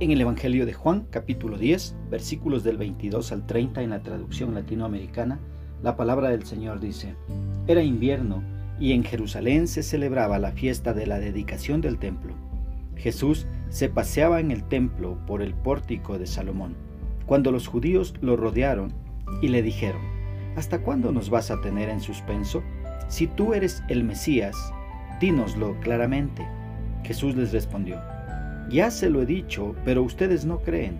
En el Evangelio de Juan, capítulo 10, versículos del 22 al 30 en la traducción latinoamericana, la palabra del Señor dice, Era invierno y en Jerusalén se celebraba la fiesta de la dedicación del templo. Jesús se paseaba en el templo por el pórtico de Salomón, cuando los judíos lo rodearon y le dijeron, ¿Hasta cuándo nos vas a tener en suspenso? Si tú eres el Mesías, dínoslo claramente. Jesús les respondió, ya se lo he dicho, pero ustedes no creen.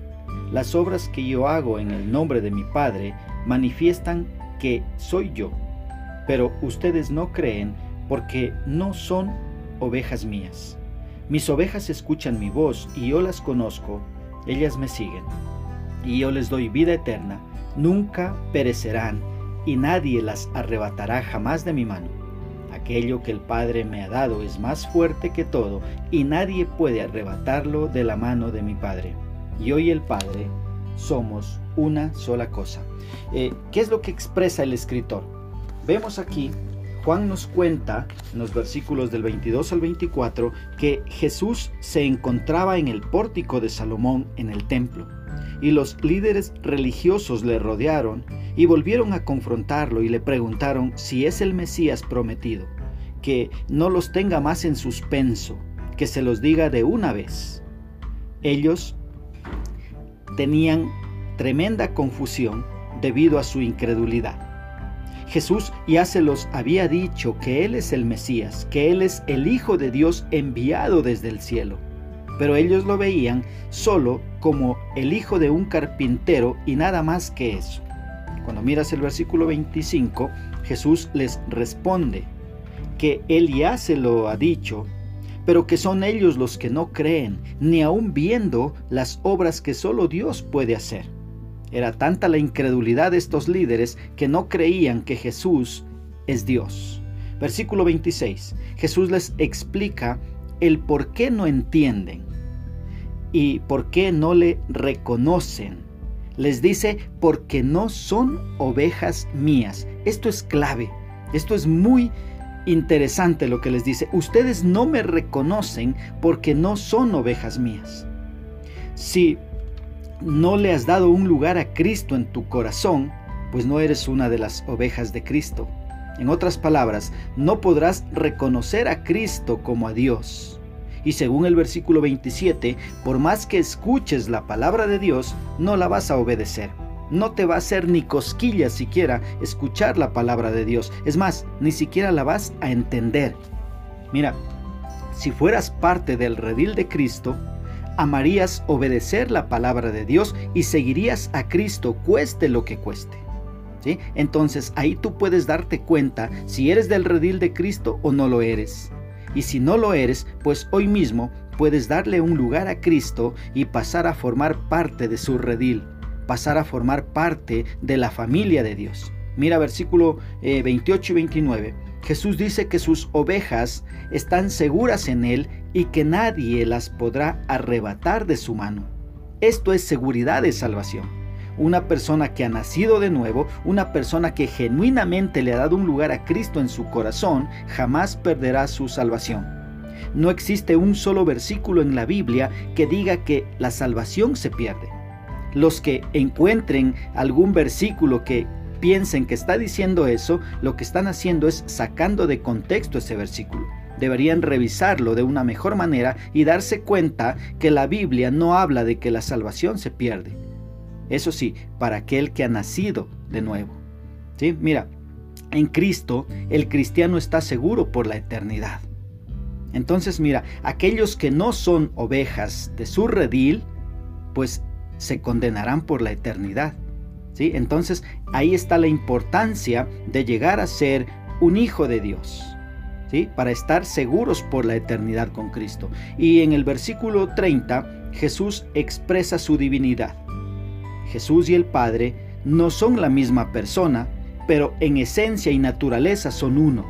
Las obras que yo hago en el nombre de mi Padre manifiestan que soy yo, pero ustedes no creen porque no son ovejas mías. Mis ovejas escuchan mi voz y yo las conozco, ellas me siguen. Y yo les doy vida eterna, nunca perecerán y nadie las arrebatará jamás de mi mano. Aquello que el Padre me ha dado es más fuerte que todo y nadie puede arrebatarlo de la mano de mi Padre. Y hoy el Padre somos una sola cosa. Eh, ¿Qué es lo que expresa el escritor? Vemos aquí, Juan nos cuenta en los versículos del 22 al 24 que Jesús se encontraba en el pórtico de Salomón en el templo y los líderes religiosos le rodearon y volvieron a confrontarlo y le preguntaron si es el Mesías prometido que no los tenga más en suspenso, que se los diga de una vez. Ellos tenían tremenda confusión debido a su incredulidad. Jesús ya se los había dicho que Él es el Mesías, que Él es el Hijo de Dios enviado desde el cielo. Pero ellos lo veían solo como el hijo de un carpintero y nada más que eso. Cuando miras el versículo 25, Jesús les responde, que Él ya se lo ha dicho, pero que son ellos los que no creen, ni aun viendo las obras que solo Dios puede hacer. Era tanta la incredulidad de estos líderes que no creían que Jesús es Dios. Versículo 26. Jesús les explica el por qué no entienden y por qué no le reconocen. Les dice, porque no son ovejas mías. Esto es clave. Esto es muy interesante lo que les dice. Ustedes no me reconocen porque no son ovejas mías. Si no le has dado un lugar a Cristo en tu corazón, pues no eres una de las ovejas de Cristo. En otras palabras, no podrás reconocer a Cristo como a Dios. Y según el versículo 27, por más que escuches la palabra de Dios, no la vas a obedecer no te va a hacer ni cosquillas siquiera escuchar la palabra de Dios. Es más, ni siquiera la vas a entender. Mira, si fueras parte del redil de Cristo, amarías obedecer la palabra de Dios y seguirías a Cristo cueste lo que cueste. ¿Sí? Entonces ahí tú puedes darte cuenta si eres del redil de Cristo o no lo eres. Y si no lo eres, pues hoy mismo puedes darle un lugar a Cristo y pasar a formar parte de su redil pasar a formar parte de la familia de Dios. Mira versículo 28 eh, y 29. Jesús dice que sus ovejas están seguras en Él y que nadie las podrá arrebatar de su mano. Esto es seguridad de salvación. Una persona que ha nacido de nuevo, una persona que genuinamente le ha dado un lugar a Cristo en su corazón, jamás perderá su salvación. No existe un solo versículo en la Biblia que diga que la salvación se pierde los que encuentren algún versículo que piensen que está diciendo eso, lo que están haciendo es sacando de contexto ese versículo. Deberían revisarlo de una mejor manera y darse cuenta que la Biblia no habla de que la salvación se pierde. Eso sí, para aquel que ha nacido de nuevo. ¿Sí? Mira, en Cristo el cristiano está seguro por la eternidad. Entonces mira, aquellos que no son ovejas de su redil, pues se condenarán por la eternidad. ¿sí? Entonces ahí está la importancia de llegar a ser un hijo de Dios. ¿sí? Para estar seguros por la eternidad con Cristo. Y en el versículo 30 Jesús expresa su divinidad. Jesús y el Padre no son la misma persona, pero en esencia y naturaleza son uno.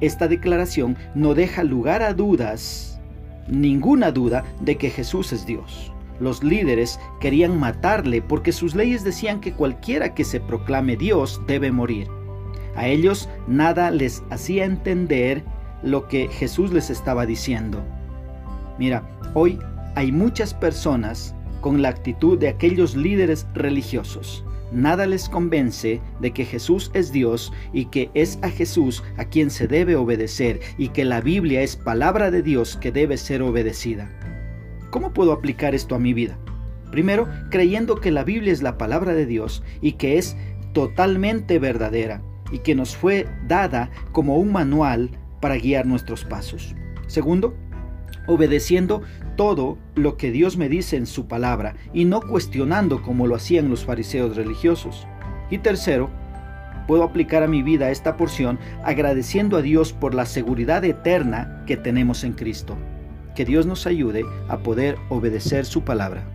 Esta declaración no deja lugar a dudas, ninguna duda de que Jesús es Dios. Los líderes querían matarle porque sus leyes decían que cualquiera que se proclame Dios debe morir. A ellos nada les hacía entender lo que Jesús les estaba diciendo. Mira, hoy hay muchas personas con la actitud de aquellos líderes religiosos. Nada les convence de que Jesús es Dios y que es a Jesús a quien se debe obedecer y que la Biblia es palabra de Dios que debe ser obedecida. ¿Cómo puedo aplicar esto a mi vida? Primero, creyendo que la Biblia es la palabra de Dios y que es totalmente verdadera y que nos fue dada como un manual para guiar nuestros pasos. Segundo, obedeciendo todo lo que Dios me dice en su palabra y no cuestionando como lo hacían los fariseos religiosos. Y tercero, puedo aplicar a mi vida esta porción agradeciendo a Dios por la seguridad eterna que tenemos en Cristo. Que Dios nos ayude a poder obedecer su palabra.